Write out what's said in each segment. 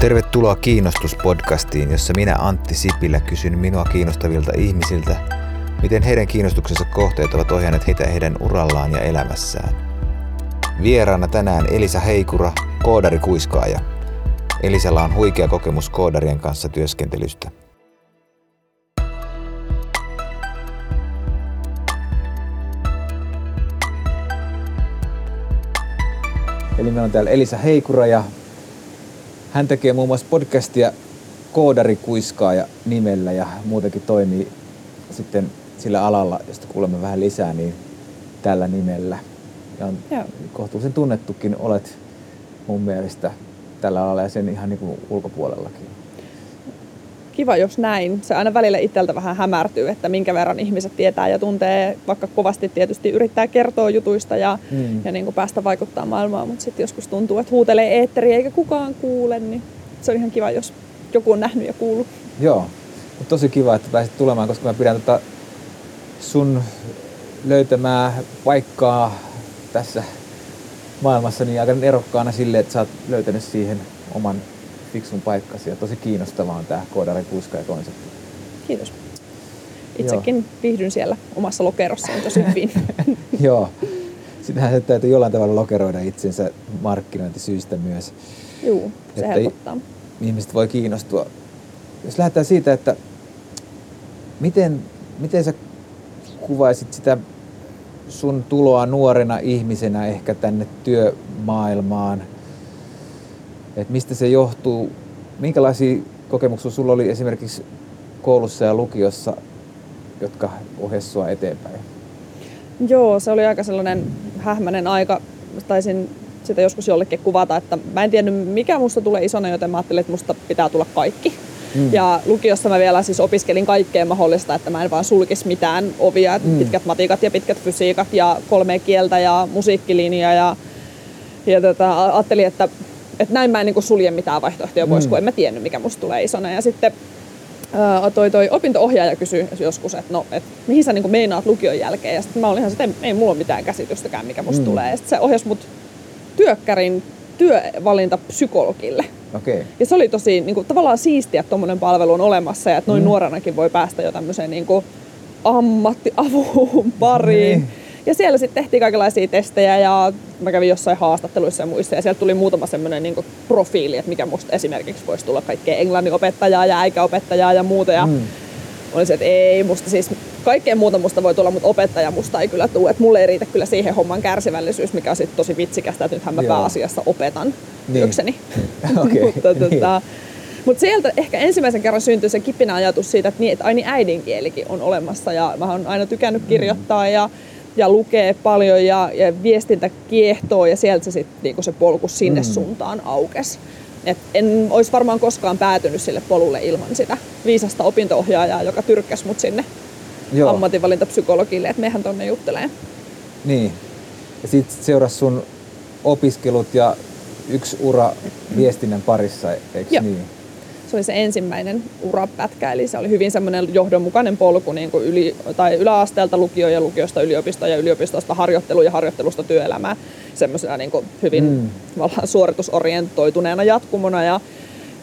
Tervetuloa Kiinnostuspodcastiin, jossa minä Antti Sipilä kysyn minua kiinnostavilta ihmisiltä, miten heidän kiinnostuksensa kohteet ovat ohjanneet heitä heidän urallaan ja elämässään. Vieraana tänään Elisa Heikura, koodari-kuiskaaja. Elisalla on huikea kokemus koodarien kanssa työskentelystä. Eli meillä on täällä Elisa Heikura ja hän tekee muun muassa podcastia Koodari-kuiskaaja nimellä ja muutenkin toimii sitten sillä alalla, josta kuulemme vähän lisää, niin tällä nimellä. Ja on Joo. kohtuullisen tunnettukin olet mun mielestä tällä alalla ja sen ihan niin kuin ulkopuolellakin. Kiva, jos näin. Se aina välillä itseltä vähän hämärtyy, että minkä verran ihmiset tietää ja tuntee, vaikka kovasti tietysti yrittää kertoa jutuista ja, Mm. ja niin kuin päästä vaikuttaa maailmaan, mutta sitten joskus tuntuu, että huutelee eetteriä eikä kukaan kuule, niin se on ihan kiva, jos joku on nähnyt ja kuullut. Joo, mutta tosi kiva, että pääsit tulemaan, koska mä pidän tota sun löytämää paikkaa tässä maailmassa niin aika erokkaana sille, että sä oot löytänyt siihen oman fiksun paikkasi. Ja tosi kiinnostavaa on tää koodari kuiska ja konsepti. Kiitos. Itsekin viihdyn siellä omassa lokerossani tosi hyvin. Joo. Sitähän se täytyy jollain tavalla lokeroida itsensä markkinointisyistä myös. Juu, se Että helpottaa. ihmiset voi kiinnostua. Jos lähdetään siitä, että miten, miten sä kuvaisit sitä sun tuloa nuorena ihmisenä ehkä tänne työmaailmaan, että mistä se johtuu, minkälaisia kokemuksia sulla oli esimerkiksi koulussa ja lukiossa, jotka ohjasivat sua eteenpäin? Joo, se oli aika sellainen hähmäinen aika. Taisin sitä joskus jollekin kuvata, että mä en tiennyt mikä musta tulee isona, joten mä ajattelin, että musta pitää tulla kaikki. Mm. Ja lukiossa mä vielä siis opiskelin kaikkea mahdollista, että mä en vaan sulkisi mitään ovia. Mm. Pitkät matikat ja pitkät fysiikat ja kolme kieltä ja musiikkilinja ja, ja tota, ajattelin, että, että näin mä en niin sulje mitään vaihtoehtoja pois, Mm. mm. kun en mä tiennyt mikä musta tulee isona. Ja sitten ää, toi, toi opinto-ohjaaja kysyi joskus, että no, et mihin sä niin meinaat lukion jälkeen. Ja sitten mä olin ihan että ei, ei mulla ole mitään käsitystäkään, mikä musta Mm. mm. tulee. Ja sitten se ohjasi mut työkkärin työvalinta psykologille. Okei. Okay. Ja se oli tosi niin kuin, tavallaan siistiä, että tuommoinen palvelu on olemassa ja että noin Mm. mm. nuorenakin voi päästä jo tämmöiseen niin kuin, ammattiavuun pariin. Niin. Ja siellä sitten tehtiin kaikenlaisia testejä ja mä kävin jossain haastatteluissa ja muissa ja sieltä tuli muutama semmoinen niin profiili, että mikä musta esimerkiksi voisi tulla kaikkea englannin opettajaa ja äikäopettajaa ja muuta. Ja Mm. oli se, että ei musta siis, kaikkea muuta musta voi tulla, mutta opettaja musta ei kyllä tule. Että mulle ei riitä kyllä siihen homman kärsivällisyys, mikä on sitten tosi vitsikästä, että nythän mä Joo. pääasiassa opetan Niin. työkseni. Okei, mutta, niin. tota, mutta sieltä ehkä ensimmäisen kerran syntyi se kipinä ajatus siitä, että, niin, että aini äidinkielikin on olemassa ja mä oon aina tykännyt kirjoittaa ja, ja lukee paljon ja, ja viestintä kiehtoo ja sieltä se, sit, niinku se polku sinne Mm. suuntaan aukes. Et en olisi varmaan koskaan päätynyt sille polulle ilman sitä viisasta opinto-ohjaajaa, joka tyrkkäsi mut sinne Joo. ammatinvalintapsykologille, että mehän tonne juttelee. Niin. Ja sit seurasi sun opiskelut ja yksi ura viestinnän parissa, eikö Joo. niin? Se oli se ensimmäinen urapätkä, eli se oli hyvin semmoinen johdonmukainen polku niin kuin yli, tai yläasteelta lukio ja lukiosta yliopistoon ja yliopistosta harjoittelu ja harjoittelusta työelämään semmoisena niin kuin hyvin Mm. mm. suoritusorientoituneena jatkumona ja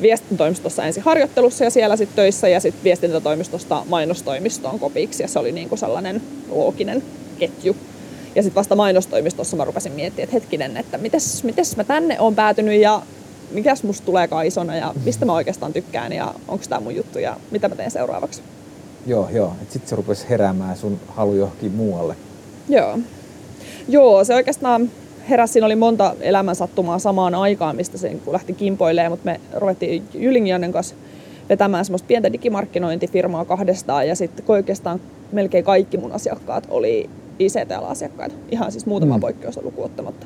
viestintätoimistossa ensin harjoittelussa ja siellä sitten töissä ja sitten viestintätoimistosta mainostoimistoon kopiksi ja se oli niin kuin sellainen looginen ketju. Ja sitten vasta mainostoimistossa mä rupesin miettimään, että hetkinen, että mites, mites mä tänne on päätynyt ja mikäs musta tuleekaan isona ja mistä mä oikeastaan tykkään ja onko tämä mun juttu ja mitä mä teen seuraavaksi. Joo, joo. Et sit se rupesi heräämään sun halu johonkin muualle. Joo. Joo, se oikeastaan heräsi, siinä oli monta elämänsattumaa samaan aikaan, mistä se niin lähti kimpoilemaan, mutta me ruvettiin Jylingionnen kanssa vetämään semmoista pientä digimarkkinointifirmaa kahdestaan ja sitten oikeastaan melkein kaikki mun asiakkaat oli ICT-asiakkaita, ihan siis muutamaa Mm. poikkeusta lukuun ottamatta.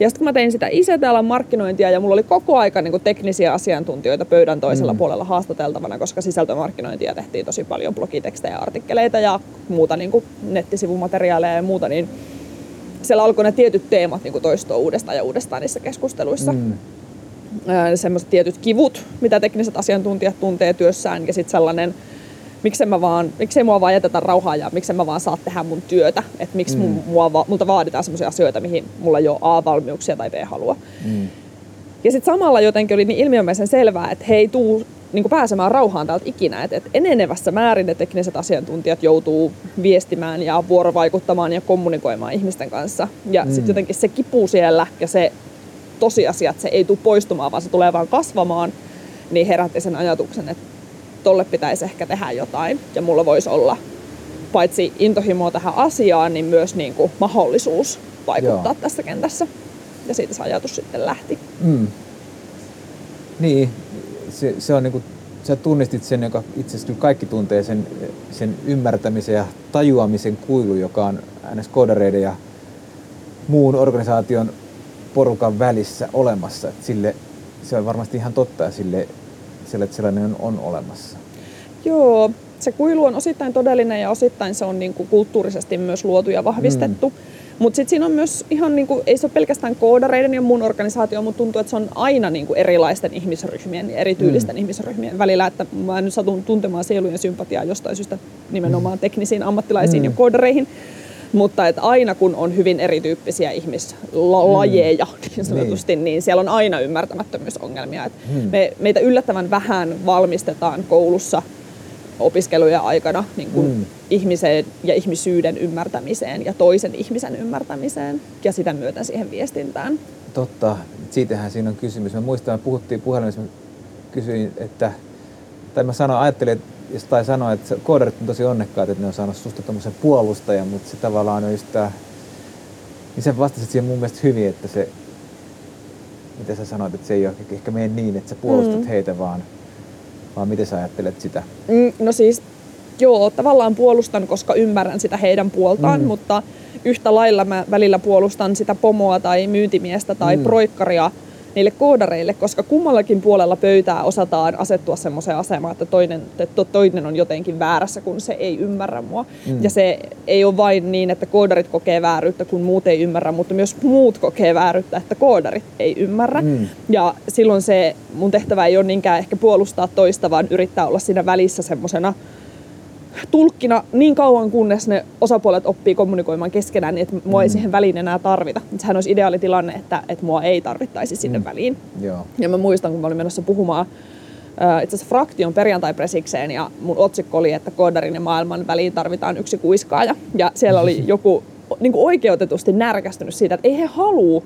Ja sitten kun mä tein sitä ICT-alan markkinointia ja mulla oli koko aika niin teknisiä asiantuntijoita pöydän toisella Mm. puolella haastateltavana, koska sisältömarkkinointia tehtiin tosi paljon blogitekstejä, artikkeleita ja muuta niin kuin nettisivumateriaaleja ja muuta, niin siellä alkoi ne tietyt teemat niin toistua uudestaan ja uudestaan niissä keskusteluissa. Mm. Mm. Semmoiset tietyt kivut, mitä tekniset asiantuntijat tuntee työssään ja sitten sellainen, miksei, mä vaan, miksei mua vaan jätetä rauhaa ja miksei mä vaan saa tehdä mun työtä. Että miksi Mm. mua, va- multa vaaditaan semmoisia asioita, mihin mulla ei ole A-valmiuksia tai B-halua. Mm. Ja sitten samalla jotenkin oli niin ilmiömäisen selvää, että he ei tuu niin kuin pääsemään rauhaan täältä ikinä. Et, et enenevässä määrin ne tekniset asiantuntijat joutuu viestimään ja vuorovaikuttamaan ja kommunikoimaan ihmisten kanssa. Ja mm. sitten jotenkin se kipu siellä ja se tosiasia, että se ei tule poistumaan, vaan se tulee vaan kasvamaan, niin herätti sen ajatuksen, että tolle pitäisi ehkä tehdä jotain. Ja mulla voisi olla paitsi intohimoa tähän asiaan, niin myös niin kuin mahdollisuus vaikuttaa Joo. tässä kentässä. Ja siitä se ajatus sitten lähti. Mm. Niin, se, se on niin kuin, sä tunnistit sen, joka itse asiassa kaikki tuntee sen, sen ymmärtämisen ja tajuamisen kuilu, joka on ns. koodareiden ja muun organisaation porukan välissä olemassa. Et sille, se on varmasti ihan totta ja sille, sille että sellainen on, on olemassa. Joo, se kuilu on osittain todellinen ja osittain se on niin kuin kulttuurisesti myös luotu ja vahvistettu. Mm. Mutta sitten siinä on myös ihan, niin kuin, ei se ole pelkästään koodareiden ja muun organisaatio, mutta tuntuu, että se on aina niin kuin erilaisten ihmisryhmien ja erityylisten mm. ihmisryhmien välillä. Että mä nyt satun tuntemaan sielujen sympatiaa jostain syystä nimenomaan mm. teknisiin ammattilaisiin mm. ja koodareihin. Mutta että aina kun on hyvin erityyppisiä ihmislajeja mm. niin sanotusti, niin. niin siellä on aina ymmärtämättömyysongelmia. Et mm. me, meitä yllättävän vähän valmistetaan koulussa opiskelujen aikana niin kuin mm. ihmisen ja ihmisyyden ymmärtämiseen ja toisen ihmisen ymmärtämiseen ja sitä myöten siihen viestintään. Totta, siitähän siinä on kysymys. Mä muistan, että puhuttiin puhelimessa, kysyin, että, tai mä sanoin, ajattelin, että tai sanoin, että koodarit on tosi onnekkaat, että ne on saanut susta tämmöisen puolustajan, mutta se tavallaan on just tää, niin sä vastasit siihen mun mielestä hyvin, että se, mitä sä sanoit, että se ei ole ehkä mene niin, että sä puolustat mm. heitä, vaan vaan miten sä ajattelet sitä? Mm, no siis, joo, tavallaan puolustan, koska ymmärrän sitä heidän puoltaan, mm. mutta yhtä lailla mä välillä puolustan sitä pomoa tai myyntimiestä tai mm. proikkaria niille koodareille, koska kummallakin puolella pöytää osataan asettua semmoiseen asemaan, että toinen, että toinen on jotenkin väärässä, kun se ei ymmärrä mua. Mm. Ja se ei ole vain niin, että koodarit kokee vääryyttä, kun muut ei ymmärrä, mutta myös muut kokee vääryyttä, että koodarit ei ymmärrä. Mm. Ja silloin se mun tehtävä ei ole niinkään ehkä puolustaa toista, vaan yrittää olla siinä välissä semmoisena tulkkina niin kauan, kunnes ne osapuolet oppii kommunikoimaan keskenään, niin että mua ei mm. siihen väliin enää tarvita. Sehän olisi ideaali tilanne, että, että mua ei tarvittaisi sinne mm. väliin. Joo. Ja mä muistan, kun mä olin menossa puhumaan itse asiassa Fraktion perjantai-presikseen ja mun otsikko oli, että koodarin ja maailman väliin tarvitaan yksi kuiskaaja. Ja siellä oli joku niin kuin oikeutetusti närkästynyt siitä, että ei he halua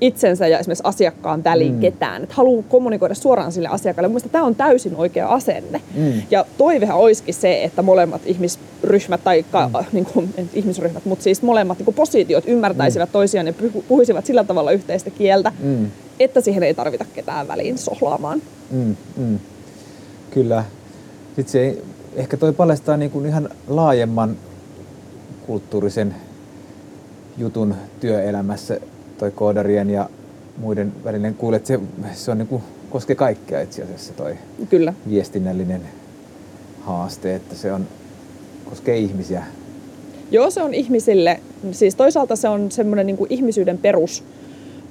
itsensä ja esimerkiksi asiakkaan väliin mm. ketään. Että haluaa kommunikoida suoraan sille asiakkaalle. Mielestäni tämä on täysin oikea asenne. Mm. Ja toivehan olisikin se, että molemmat ihmisryhmät, tai mm. niin kuin, ihmisryhmät, mutta siis molemmat niin kuin positiot ymmärtäisivät mm. toisiaan ja puhuisivat sillä tavalla yhteistä kieltä, mm. että siihen ei tarvita ketään väliin sohlaamaan. Mm. Mm. Kyllä. Sitten se ehkä toi paljastaa niin kuin ihan laajemman kulttuurisen jutun työelämässä toi koodarien ja muiden välinen kuulee, että se, se on niin kuin, koskee kaikkea itse asiassa toi Kyllä. viestinnällinen haaste, että se on, koskee ihmisiä. Joo, se on ihmisille, siis toisaalta se on semmoinen niin ihmisyyden perus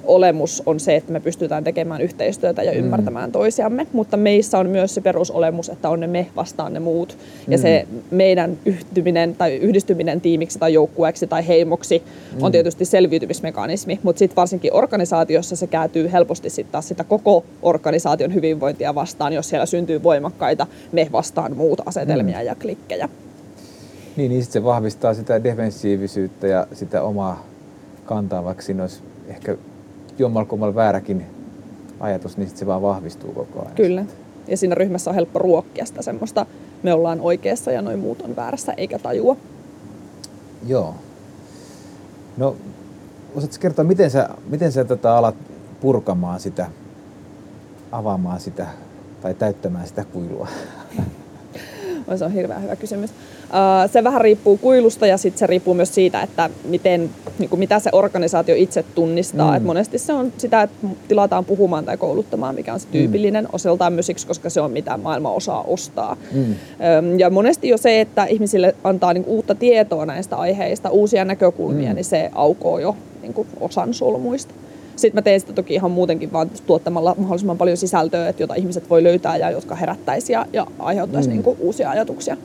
olemus on se, että me pystytään tekemään yhteistyötä ja mm. ymmärtämään toisiamme, mutta meissä on myös se perusolemus, että on ne me vastaan ne muut. Mm. Ja se meidän yhtyminen tai yhdistyminen tiimiksi tai joukkueeksi tai heimoksi mm. on tietysti selviytymismekanismi, mutta sitten varsinkin organisaatiossa se kääntyy helposti sitten taas sitä koko organisaation hyvinvointia vastaan, jos siellä syntyy voimakkaita me vastaan muut asetelmia mm. ja klikkejä. Niin, niin sitten se vahvistaa sitä defensiivisyyttä ja sitä omaa kantaa, vaikka siinä olisi ehkä jommalkummalla vääräkin ajatus, niin sit se vaan vahvistuu koko ajan. Kyllä. Ja siinä ryhmässä on helppo ruokkia sitä semmoista, me ollaan oikeassa ja noin muut on väärässä, eikä tajua. Joo. No, osaatko kertoa, miten sä, miten sä tota alat purkamaan sitä, avaamaan sitä tai täyttämään sitä kuilua? se on hirveän hyvä kysymys. Se vähän riippuu kuilusta ja sitten se riippuu myös siitä, että miten, niin kuin mitä se organisaatio itse tunnistaa. Mm. Et monesti se on sitä, että tilataan puhumaan tai kouluttamaan, mikä on se tyypillinen mm. osaltaan myös siksi, koska se on mitä maailma osaa ostaa. Mm. Ja monesti jo se, että ihmisille antaa niin uutta tietoa näistä aiheista, uusia näkökulmia, mm. niin se aukoo jo niin kuin osan solmuista. Sitten mä teen sitä toki ihan muutenkin vaan tuottamalla mahdollisimman paljon sisältöä, että jota ihmiset voi löytää ja jotka herättäisi ja, ja aiheuttaisi mm. niin kuin uusia ajatuksia.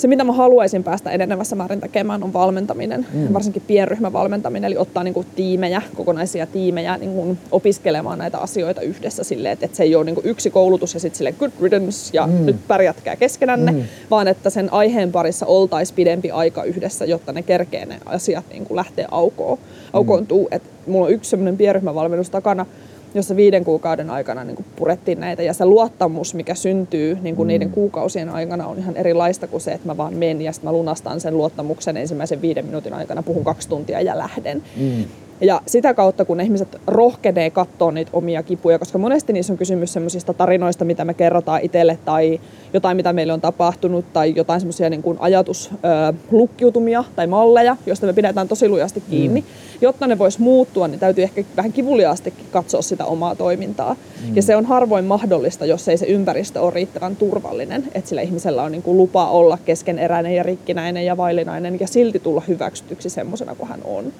Se, mitä mä haluaisin päästä enenevässä määrin tekemään, on valmentaminen, mm. varsinkin pienryhmävalmentaminen, eli ottaa niin kuin, tiimejä, kokonaisia tiimejä niin kuin, opiskelemaan näitä asioita yhdessä silleen, että, että se ei ole niin kuin, yksi koulutus ja sitten sille good riddance ja mm. nyt pärjätkää keskenänne, mm. vaan että sen aiheen parissa oltaisiin pidempi aika yhdessä, jotta ne kerkee ne asiat niin kuin, lähtee aukoon, aukoontuu. Mm. Et mulla on yksi semmoinen pienryhmävalmennus takana, jossa viiden kuukauden aikana niin kuin purettiin näitä. Ja se luottamus, mikä syntyy niin kuin mm. niiden kuukausien aikana, on ihan erilaista kuin se, että mä vaan menen ja sitten mä lunastan sen luottamuksen ensimmäisen viiden minuutin aikana, puhun kaksi tuntia ja lähden. Mm. Ja sitä kautta, kun ihmiset rohkenee katsoa niitä omia kipuja, koska monesti niissä on kysymys semmoisista tarinoista, mitä me kerrotaan itselle tai jotain, mitä meille on tapahtunut tai jotain semmoisia niin ajatuslukkiutumia tai malleja, joista me pidetään tosi lujasti kiinni. Mm. Jotta ne vois muuttua, niin täytyy ehkä vähän kivuliaastikin katsoa sitä omaa toimintaa. Mm. Ja se on harvoin mahdollista, jos ei se ympäristö ole riittävän turvallinen, että sillä ihmisellä on niin kuin lupa olla keskeneräinen ja rikkinäinen ja vaillinainen ja silti tulla hyväksytyksi semmoisena kuin hän on.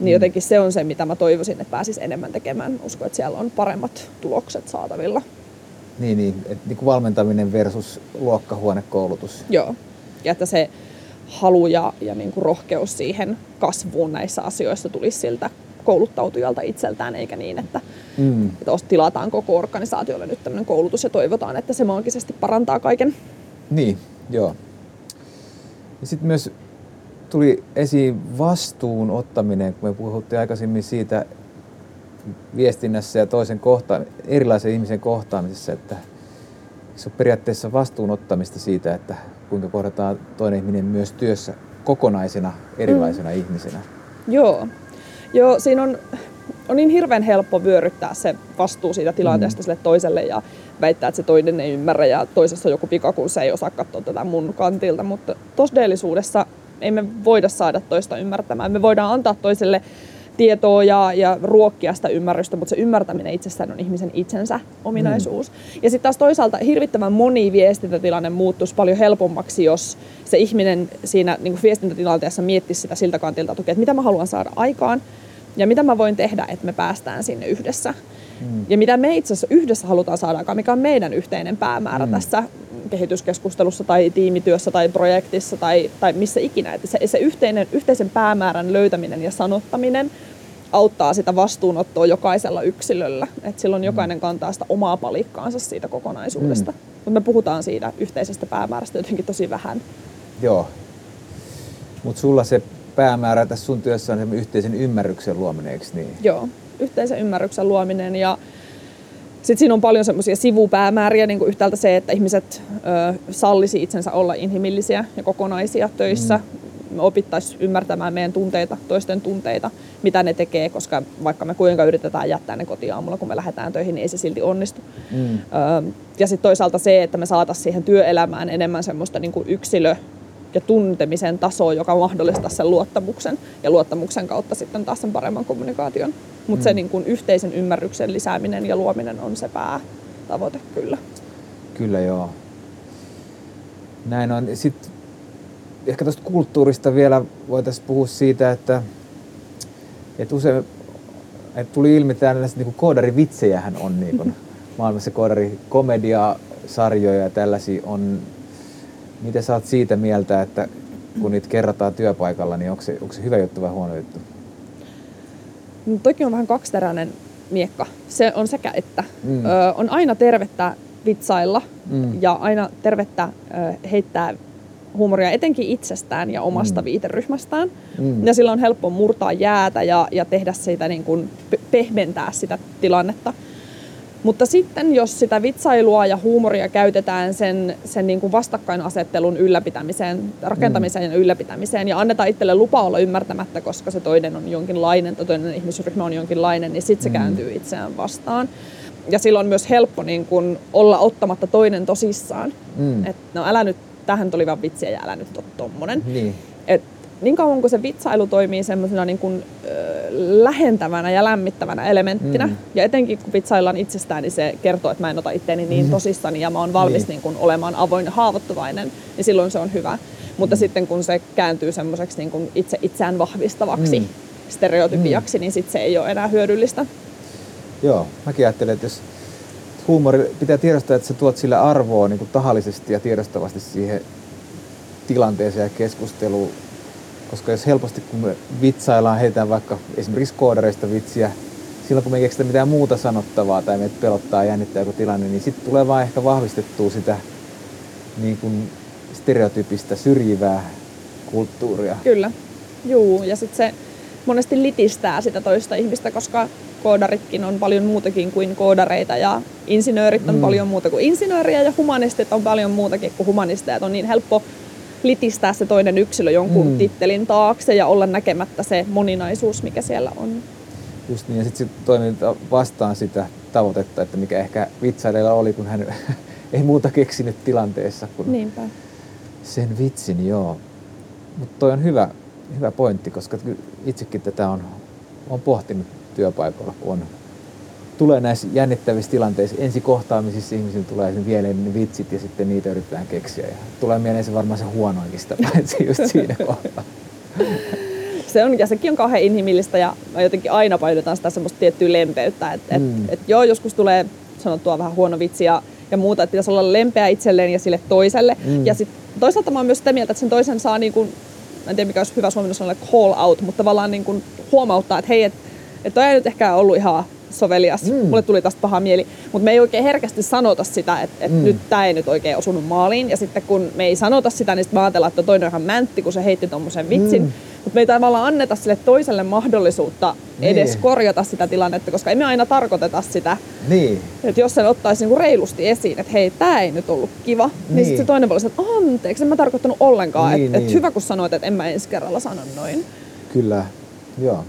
Niin jotenkin se on se, mitä mä toivoisin, että pääsis enemmän tekemään. Uskon, että siellä on paremmat tulokset saatavilla. Niin, niin, että niin kuin valmentaminen versus luokkahuonekoulutus. Joo, ja että se halu ja, ja niin kuin rohkeus siihen kasvuun näissä asioissa tulisi siltä kouluttautujalta itseltään, eikä niin, että, mm. että tilataan koko organisaatiolle nyt tämmöinen koulutus ja toivotaan, että se maagisesti parantaa kaiken. Niin, joo. Ja sitten myös tuli esiin vastuun ottaminen, kun me puhuttiin aikaisemmin siitä viestinnässä ja toisen kohta, erilaisen ihmisen kohtaamisessa, että se on periaatteessa vastuun ottamista siitä, että kuinka kohdataan toinen ihminen myös työssä kokonaisena, erilaisena mm. ihmisenä. Joo. Joo, siinä on, on niin hirveän helppo vyöryttää se vastuu siitä tilanteesta mm. sille toiselle ja väittää, että se toinen ei ymmärrä ja toisessa on joku pika, kun se ei osaa katsoa tätä mun kantilta. Mutta todellisuudessa ei me voida saada toista ymmärtämään. Me voidaan antaa toiselle tietoa ja, ja ruokkia sitä ymmärrystä, mutta se ymmärtäminen itsessään on ihmisen itsensä ominaisuus. Mm. Ja sitten taas toisaalta hirvittävän moni viestintätilanne muuttuisi paljon helpommaksi, jos se ihminen siinä niin kuin viestintätilanteessa miettisi sitä siltä kantilta, että, että mitä mä haluan saada aikaan ja mitä mä voin tehdä, että me päästään sinne yhdessä. Mm. Ja mitä me itse asiassa yhdessä halutaan saada aikaan, mikä on meidän yhteinen päämäärä mm. tässä kehityskeskustelussa tai tiimityössä tai projektissa tai, tai missä ikinä. Että se, se yhteinen, yhteisen päämäärän löytäminen ja sanottaminen auttaa sitä vastuunottoa jokaisella yksilöllä. Että silloin jokainen kantaa sitä omaa palikkaansa siitä kokonaisuudesta. Mm. Mutta me puhutaan siitä yhteisestä päämäärästä jotenkin tosi vähän. Joo. Mutta sulla se päämäärä tässä sun työssä on yhteisen ymmärryksen luominen, eikö niin? Joo, yhteisen ymmärryksen luominen ja sitten siinä on paljon semmoisia sivupäämääriä, niin kuin yhtäältä se, että ihmiset ö, sallisi itsensä olla inhimillisiä ja kokonaisia töissä. Mm. Me opittaisiin ymmärtämään meidän tunteita, toisten tunteita, mitä ne tekee, koska vaikka me kuinka yritetään jättää ne kotiin aamulla, kun me lähdetään töihin, niin ei se silti onnistu. Mm. Ö, ja sitten toisaalta se, että me saataisiin siihen työelämään enemmän semmoista niin kuin yksilö ja tuntemisen tasoa, joka mahdollistaa sen luottamuksen ja luottamuksen kautta sitten taas sen paremman kommunikaation. Mutta mm. se niin kuin yhteisen ymmärryksen lisääminen ja luominen on se päätavoite kyllä. Kyllä joo. Näin on. Sitten ehkä tuosta kulttuurista vielä voitaisiin puhua siitä, että, että usein että tuli ilmi tällaiset niin koodarivitsejähän on niin kuin, maailmassa koodarikomedia, sarjoja ja tällaisia on. Miten sä oot siitä mieltä, että kun niitä kerrotaan työpaikalla, niin onko se, onko se hyvä juttu vai huono juttu? No, toki on vähän kaksiteräinen miekka. Se on sekä että. Mm. Ö, on aina tervettä vitsailla mm. ja aina tervettä ö, heittää huumoria etenkin itsestään ja omasta mm. viiteryhmästään. Mm. Ja silloin on helppo murtaa jäätä ja, ja tehdä siitä niin kuin pehmentää sitä tilannetta. Mutta sitten jos sitä vitsailua ja huumoria käytetään sen, sen niin kuin vastakkainasettelun ylläpitämiseen, rakentamiseen mm. ja ylläpitämiseen ja annetaan itselle lupa olla ymmärtämättä, koska se toinen on jonkinlainen tai toinen ihmisryhmä on jonkinlainen, niin sitten se mm. kääntyy itseään vastaan. Ja silloin on myös helppo niin kuin olla ottamatta toinen tosissaan. Mm. Että no älä nyt, tähän tuli vaan vitsiä ja älä nyt ole tommonen. Niin. Et niin kauan kuin se vitsailu toimii semmoisena niin kuin, ö, lähentävänä ja lämmittävänä elementtinä, mm. ja etenkin kun vitsaillaan itsestään, niin se kertoo, että mä en ota itteeni niin mm. tosissani ja mä oon valmis niin. Niin kuin, olemaan avoin ja haavoittuvainen, niin silloin se on hyvä. Mutta mm. sitten kun se kääntyy semmoiseksi niin kuin itse itseään vahvistavaksi mm. stereotypiaksi, mm. niin sitten se ei ole enää hyödyllistä. Joo, mäkin ajattelen, että jos huumori pitää tiedostaa, että sä tuot sille arvoa niin kuin tahallisesti ja tiedostavasti siihen tilanteeseen ja keskusteluun. Koska jos helposti kun me vitsaillaan, heitään vaikka esimerkiksi koodareista vitsiä, silloin kun me ei keksitä mitään muuta sanottavaa tai meitä pelottaa jännittää joku tilanne, niin sitten tulee vaan ehkä vahvistettua sitä niin kuin stereotypistä syrjivää kulttuuria. Kyllä, juu. Ja sitten se monesti litistää sitä toista ihmistä, koska koodaritkin on paljon muutakin kuin koodareita ja insinöörit on mm. paljon muuta kuin insinööriä ja humanistit on paljon muutakin kuin humanisteja. On niin helppo litistää se toinen yksilö jonkun mm. tittelin taakse ja olla näkemättä se moninaisuus, mikä siellä on. Just niin, ja sitten sit toimii vastaan sitä tavoitetta, että mikä ehkä vitsailijalla oli, kun hän ei muuta keksinyt tilanteessa kuin Niinpä. sen vitsin, joo. Mutta toi on hyvä, hyvä pointti, koska itsekin tätä on, on pohtinut työpaikalla, kun on, tulee näissä jännittävissä tilanteissa, ensikohtaamisissa ihmisillä tulee sen vielä ne vitsit ja sitten niitä yritetään keksiä. Ja tulee mieleen se varmaan se huonoinkin sitä paitsi just siinä kohdalla. Se on, ja sekin on kauhean inhimillistä ja jotenkin aina painotetaan sitä semmoista tiettyä lempeyttä. Että mm. et, et joo, joskus tulee sanottua vähän huono vitsi ja, ja muuta, että pitäisi olla lempeä itselleen ja sille toiselle. Mm. Ja sit, toisaalta mä oon myös sitä mieltä, että sen toisen saa niin kuin, en tiedä mikä olisi hyvä suomennos sanoa, call out, mutta tavallaan niin kuin huomauttaa, että hei, että et toi ei nyt ehkä ollut ihan sovelias. Mm. Mulle tuli tästä paha mieli. Mutta me ei oikein herkästi sanota sitä, että et mm. nyt tämä ei nyt oikein osunut maaliin. Ja sitten kun me ei sanota sitä, niin sitten ajatellaan, että toinen on ihan mäntti, kun se heitti tuommoisen vitsin. Mm. Mutta me ei tavallaan anneta sille toiselle mahdollisuutta niin. edes korjata sitä tilannetta, koska emme aina tarkoiteta sitä. Niin. Että jos sen ottaisi niinku reilusti esiin, että hei, tämä ei nyt ollut kiva, niin, niin sitten se toinen voi että anteeksi, en mä tarkoittanut ollenkaan. Niin, että niin. et hyvä kun sanoit, että en mä ensi kerralla sano noin. Kyllä, joo.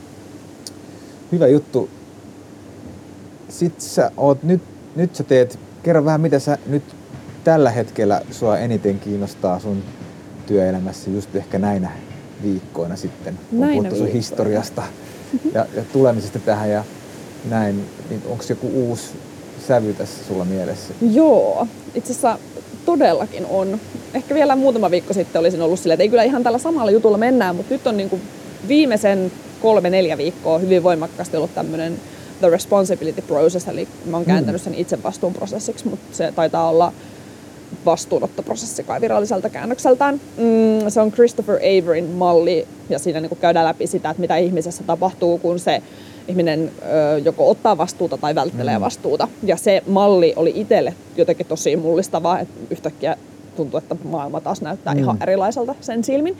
Hyvä juttu. Sitten sä oot nyt, nyt sä teet, kerro vähän mitä sä nyt tällä hetkellä sua eniten kiinnostaa sun työelämässä just ehkä näinä viikkoina sitten, kun puhuttu sun historiasta ja, ja tulemisesta tähän ja näin, niin onko joku uusi sävy tässä sulla mielessä? Joo, itse asiassa todellakin on. Ehkä vielä muutama viikko sitten olisin ollut silleen, että ei kyllä ihan tällä samalla jutulla mennään, mutta nyt on niin kuin viimeisen kolme-neljä viikkoa hyvin voimakkaasti ollut tämmöinen the responsibility process, eli mä oon kääntänyt sen itse vastuunprosessiksi, mutta se taitaa olla vastuunottoprosessi kai viralliselta käännökseltään. Mm, se on Christopher Averyn malli ja siinä niin käydään läpi sitä, että mitä ihmisessä tapahtuu, kun se ihminen ö, joko ottaa vastuuta tai välttelee mm. vastuuta. Ja se malli oli itselle jotenkin tosi mullistavaa, että yhtäkkiä tuntuu, että maailma taas näyttää mm. ihan erilaiselta sen silmin.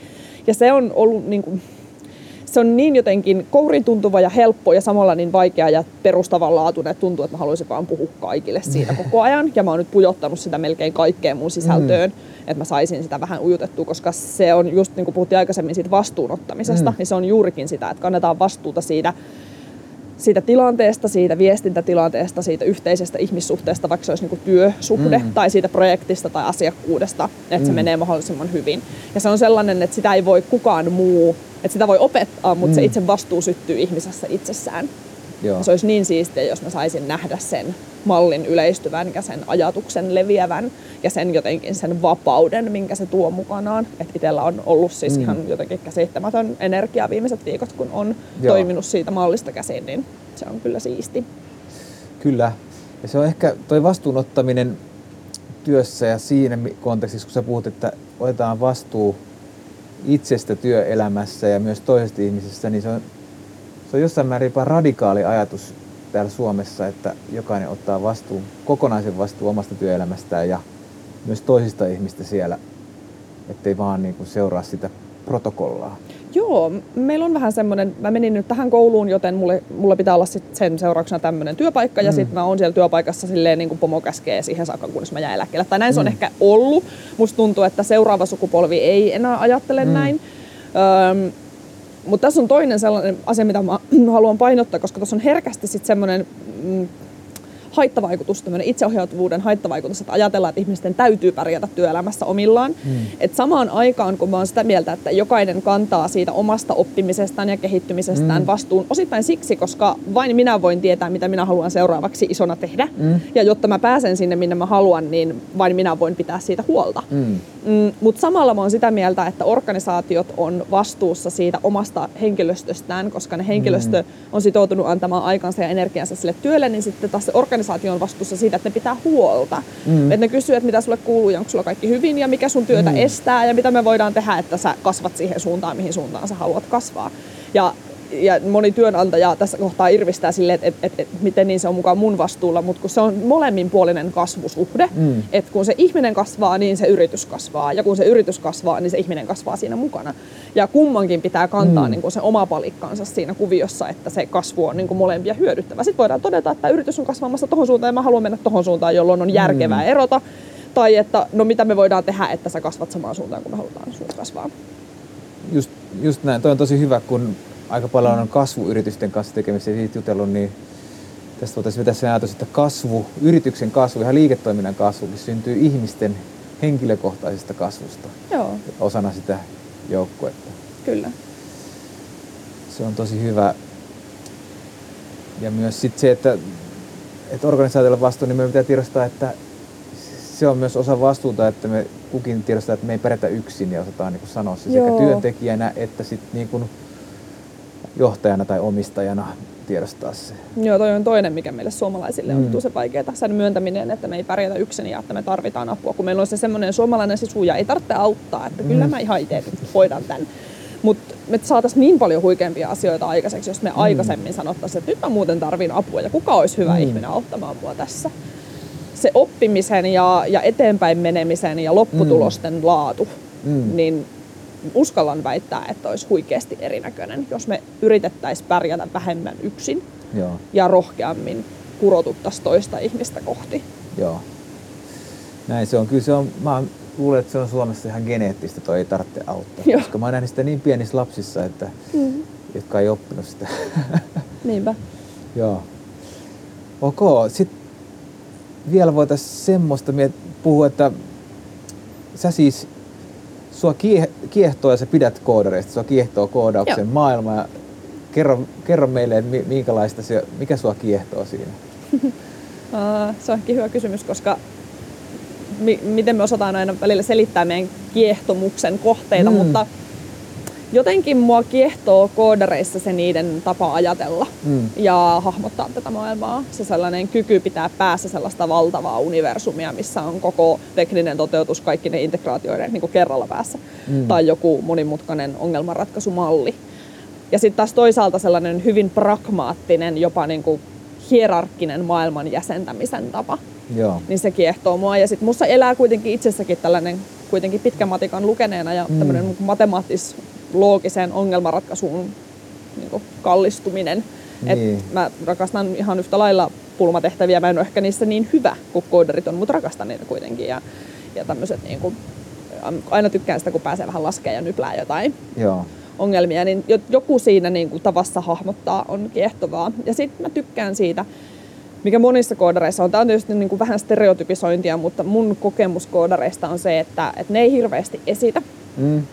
Ja se on ollut niin kuin, se on niin jotenkin kourin tuntuva ja helppo ja samalla niin vaikea ja perustavanlaatuinen, että tuntuu, että mä haluaisin vaan puhua kaikille siitä koko ajan. Ja mä oon nyt pujottanut sitä melkein kaikkeen mun sisältöön, mm. että mä saisin sitä vähän ujutettua, koska se on just niin kuin puhuttiin aikaisemmin siitä vastuunottamisesta, mm. niin se on juurikin sitä, että kannetaan vastuuta siitä siitä tilanteesta, siitä viestintätilanteesta, siitä yhteisestä ihmissuhteesta, vaikka se olisi niin työsuhde mm. tai siitä projektista tai asiakkuudesta, että mm. se menee mahdollisimman hyvin. Ja se on sellainen, että sitä ei voi kukaan muu, että sitä voi opettaa, mutta mm. se itse vastuu syttyy ihmisessä itsessään. Joo. Ja se olisi niin siistiä, jos mä saisin nähdä sen mallin yleistyvän ja sen ajatuksen leviävän ja sen jotenkin sen vapauden, minkä se tuo mukanaan. Että itsellä on ollut siis mm. ihan jotenkin käsittämätön energia viimeiset viikot, kun on Joo. toiminut siitä mallista käsin, niin se on kyllä siisti. Kyllä. Ja se on ehkä toi vastuunottaminen työssä ja siinä kontekstissa, kun sä puhut, että otetaan vastuu itsestä työelämässä ja myös toisesta ihmisestä, niin se on, se on jossain määrin jopa radikaali ajatus täällä Suomessa, että jokainen ottaa vastuun, kokonaisen vastuun omasta työelämästään ja myös toisista ihmistä siellä, ettei vaan niin kuin seuraa sitä protokollaa. Joo, meillä on vähän semmoinen, mä menin nyt tähän kouluun, joten mulle, mulla pitää olla sit sen seurauksena tämmöinen työpaikka, mm. ja sitten mä oon siellä työpaikassa silleen niin kuin pomo käskee siihen saakka, kunnes mä jään eläkkeelle. Tai näin mm. se on mm. ehkä ollut. Musta tuntuu, että seuraava sukupolvi ei enää ajattele mm. näin. Öm, mutta tässä on toinen sellainen asia, mitä mä haluan painottaa, koska tuossa on herkästi sitten semmoinen mm, haittavaikutus, tämmöinen itseohjautuvuuden haittavaikutus, että ajatellaan, että ihmisten täytyy pärjätä työelämässä omillaan. Mm. Et samaan aikaan, kun mä oon sitä mieltä, että jokainen kantaa siitä omasta oppimisestaan ja kehittymisestään mm. vastuun, osittain siksi, koska vain minä voin tietää, mitä minä haluan seuraavaksi isona tehdä. Mm. Ja jotta mä pääsen sinne, minne mä haluan, niin vain minä voin pitää siitä huolta. Mm. Mm, Mutta samalla mä oon sitä mieltä, että organisaatiot on vastuussa siitä omasta henkilöstöstään, koska ne henkilöstö mm. on sitoutunut antamaan aikansa ja energiansa sille työlle, niin sitten taas se organisaatio organisaatio on vastuussa siitä, että ne pitää huolta. Mm. Että ne kysyy, että mitä sulle kuuluu ja onko sulla kaikki hyvin ja mikä sun työtä Mm. estää ja mitä me voidaan tehdä, että sä kasvat siihen suuntaan, mihin suuntaan sä haluat kasvaa. Ja ja moni työnantaja tässä kohtaa irvistää sille, että, että, että, että miten niin se on mukaan mun vastuulla, mutta kun se on molemminpuolinen kasvusuhde, Mm. että kun se ihminen kasvaa, niin se yritys kasvaa, ja kun se yritys kasvaa, niin se ihminen kasvaa siinä mukana. Ja kummankin pitää kantaa Mm. niin kuin se oma palikkaansa siinä kuviossa, että se kasvu on niin kuin molempia hyödyttävä. Sitten voidaan todeta, että yritys on kasvamassa tohon suuntaan, ja mä haluan mennä tohon suuntaan, jolloin on järkevää Mm. erota. Tai että no mitä me voidaan tehdä, että sä kasvat samaan suuntaan, kun me halutaan sun kasvaa. Just, just näin. Toi on tosi hyvä, kun aika paljon on kasvuyritysten kanssa tekemisiä siitä jutellut, niin tästä voitaisiin vetää se ajatus, että kasvu, yrityksen kasvu, ihan liiketoiminnan kasvukin syntyy ihmisten henkilökohtaisesta kasvusta Joo, osana sitä joukkuetta. kyllä. Se on tosi hyvä. Ja myös sit se, että, että organisaatiolla vastuu, niin meidän pitää tiedostaa, että se on myös osa vastuuta, että me kukin tiedostaa, että me ei pärjätä yksin ja osataan niin kuin sanoa se sekä Joo. työntekijänä että sit niin kuin johtajana tai omistajana tiedostaa se. Joo, toi on toinen, mikä meille suomalaisille on Mm. tosi vaikeaa. Sen myöntäminen, että me ei pärjätä yksin ja että me tarvitaan apua. Kun meillä on se semmoinen suomalainen sisu ja ei tarvitse auttaa, että kyllä Mm. mä ihan itse hoidan tämän. Mutta me saataisiin niin paljon huikeampia asioita aikaiseksi, jos me aikaisemmin sanottaisiin, että nyt mä muuten tarvin apua ja kuka olisi hyvä Mm. ihminen auttamaan mua tässä. Se oppimisen ja, ja eteenpäin menemisen ja lopputulosten laatu, Mm. niin uskallan väittää, että olisi huikeasti erinäköinen, jos me yritettäisiin pärjätä vähemmän yksin Joo, ja rohkeammin kurotuttaisiin toista ihmistä kohti. joo. Näin se on. Kyllä se on, mä luulen, että se on Suomessa ihan geneettistä, toi ei tarvitse auttaa. Joo. Koska mä oon nähnyt sitä niin pienissä lapsissa, että, Mm. jotka ei oppinut sitä. Niinpä. Joo. Ok, sitten vielä voitaisiin semmoista miet- puhua, että sä siis, sua kie- kiehtoo ja sä pidät koodareista, sua kiehtoo koodauksen Joo. maailma ja kerro, kerro meille, minkälaista se, mikä sua kiehtoo siinä. Se on ehkä hyvä kysymys, koska mi- miten me osataan aina välillä selittää meidän kiehtomuksen kohteita, mm. mutta jotenkin mua kiehtoo koodareissa se niiden tapa ajatella Mm. ja hahmottaa tätä maailmaa. Se sellainen kyky pitää päässä sellaista valtavaa universumia, missä on koko tekninen toteutus, kaikki ne integraatioiden niin kuin kerralla päässä. Mm. Tai joku monimutkainen ongelmanratkaisumalli. Ja sitten taas toisaalta sellainen hyvin pragmaattinen, jopa niin kuin hierarkkinen maailman jäsentämisen tapa. Joo. Niin se kiehtoo mua. Ja sitten musta elää kuitenkin itsessäkin tällainen kuitenkin pitkän matikan lukeneena ja Mm. mm. tämmöinen matemaattis loogiseen ongelmanratkaisuun niin kuin kallistuminen. Niin. Et mä rakastan ihan yhtä lailla pulmatehtäviä. Mä en ole ehkä niissä niin hyvä kuin koodarit on, mutta rakastan niitä kuitenkin. Ja, ja tämmöiset niin kuin, aina tykkään sitä, kun pääsee vähän laskemaan ja nyplää jotain Joo. ongelmia, niin jo- joku siinä niin kuin tavassa hahmottaa on kiehtovaa. Ja sitten mä tykkään siitä, mikä monissa koodareissa on. Tämä on tietysti niin kuin vähän stereotypisointia, mutta mun kokemus koodareista on se, että, että ne ei hirveästi esitä. Mm.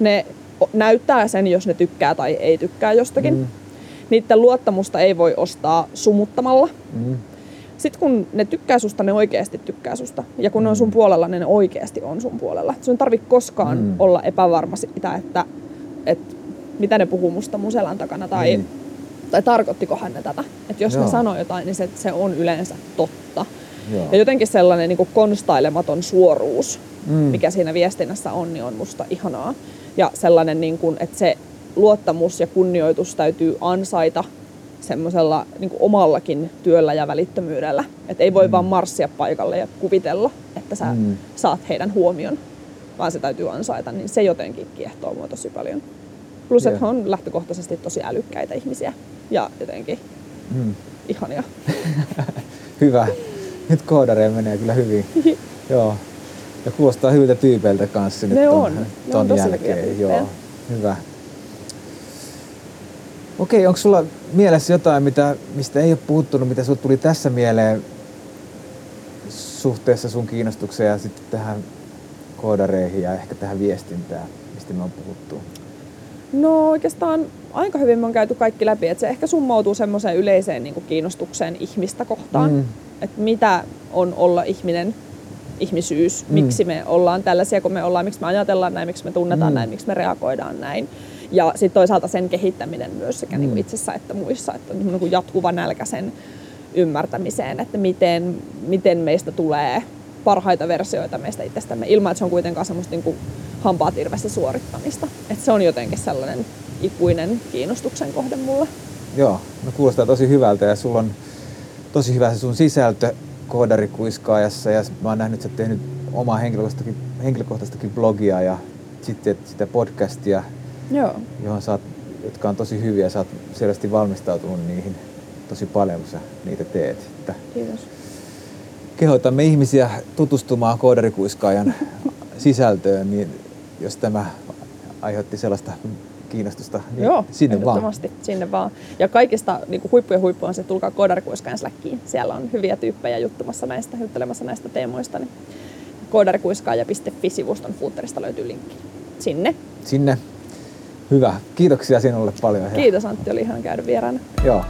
Ne näyttää sen, jos ne tykkää tai ei tykkää jostakin. Mm. Mm. Niiden luottamusta ei voi ostaa sumuttamalla. Mm. Sitten kun ne tykkää susta, ne oikeasti tykkää susta. Ja kun ne on sun puolella, niin ne oikeasti on sun puolella. Sun ei tarvitse koskaan Mm. mm. olla epävarma siitä, että, että mitä ne puhuu musta mun selän takana tai, niin. tai tarkoittikohan ne tätä. Että jos Joo. ne sanoo jotain, niin se, se on yleensä totta. Joo. Ja jotenkin sellainen niin konstailematon suoruus, Mm. mm. mikä siinä viestinnässä on, niin on musta ihanaa. Ja sellainen, niin kuin, että se luottamus ja kunnioitus täytyy ansaita semmoisella niin omallakin työllä ja välittömyydellä. Että ei voi Mm. vaan marssia paikalle ja kuvitella, että sä Mm. saat heidän huomion, vaan se täytyy ansaita. Niin se jotenkin kiehtoo mua tosi paljon. Plus, että Joo. he on lähtökohtaisesti tosi älykkäitä ihmisiä ja jotenkin Mm. ihania. Hyvä. Nyt koodareja menee kyllä hyvin. Joo. Ja kuulostaa hyviltä tyypeiltä kanssa nyt Ne ton, on. Ne ton on tosi hyviä jälkeen. tyyppejä. Joo. Hyvä. Okei, onko sulla mielessä jotain, mitä, mistä ei ole puhuttunut, mitä sinulle tuli tässä mieleen suhteessa sun kiinnostukseen ja sitten tähän koodareihin ja ehkä tähän viestintään, mistä me on puhuttu? No oikeastaan aika hyvin me on käyty kaikki läpi, että se ehkä summautuu semmoiseen yleiseen niin kuin kiinnostukseen ihmistä kohtaan. Mm. Että mitä on olla ihminen, ihmisyys, Mm. miksi me ollaan tällaisia kuin me ollaan, miksi me ajatellaan näin, miksi me tunnetaan Mm. näin, miksi me reagoidaan näin. Ja sitten toisaalta sen kehittäminen myös sekä mm. niin kuin itsessä että muissa, että niin kuin jatkuva nälkä sen ymmärtämiseen, että miten, miten meistä tulee parhaita versioita meistä itsestämme ilman, että se on kuitenkaan semmoista niin kuin hampaat irvessä suorittamista. Että se on jotenkin sellainen ikuinen kiinnostuksen kohde mulle. Joo, no kuulostaa tosi hyvältä ja sulla on tosi hyvä se sun sisältö koodarikuiskaajassa ja mä oon nähnyt, että sä tehnyt omaa henkilökohtaistakin, henkilökohtaistakin blogia ja sitten sitä podcastia, Joo. johon sä oot, jotka on tosi hyviä. Sä oot selvästi valmistautunut niihin tosi paljon, kun sä niitä teet. Että Kiitos. kehotamme ihmisiä tutustumaan koodarikuiskaajan sisältöön, niin jos tämä aiheutti sellaista kiinnostusta, niin Joo, sinne vaan. sinne vaan. Ja kaikista niin kuin huippujen huippu on se, että tulkaa Koodarikuiskajan Slackiin. Siellä on hyviä tyyppejä juttumassa näistä, juttelemassa näistä teemoista. Niin koodarikuiskaaja.fi-sivuston footerista löytyy linkki sinne. Sinne. Hyvä. Kiitoksia sinulle paljon. Kiitos Antti, oli ihan käydä vieraana. Joo.